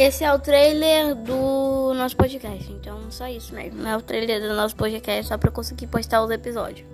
Esse é o trailer do nosso podcast. Então, só isso mesmo. É o trailer do nosso podcast só pra eu conseguir postar os episódios.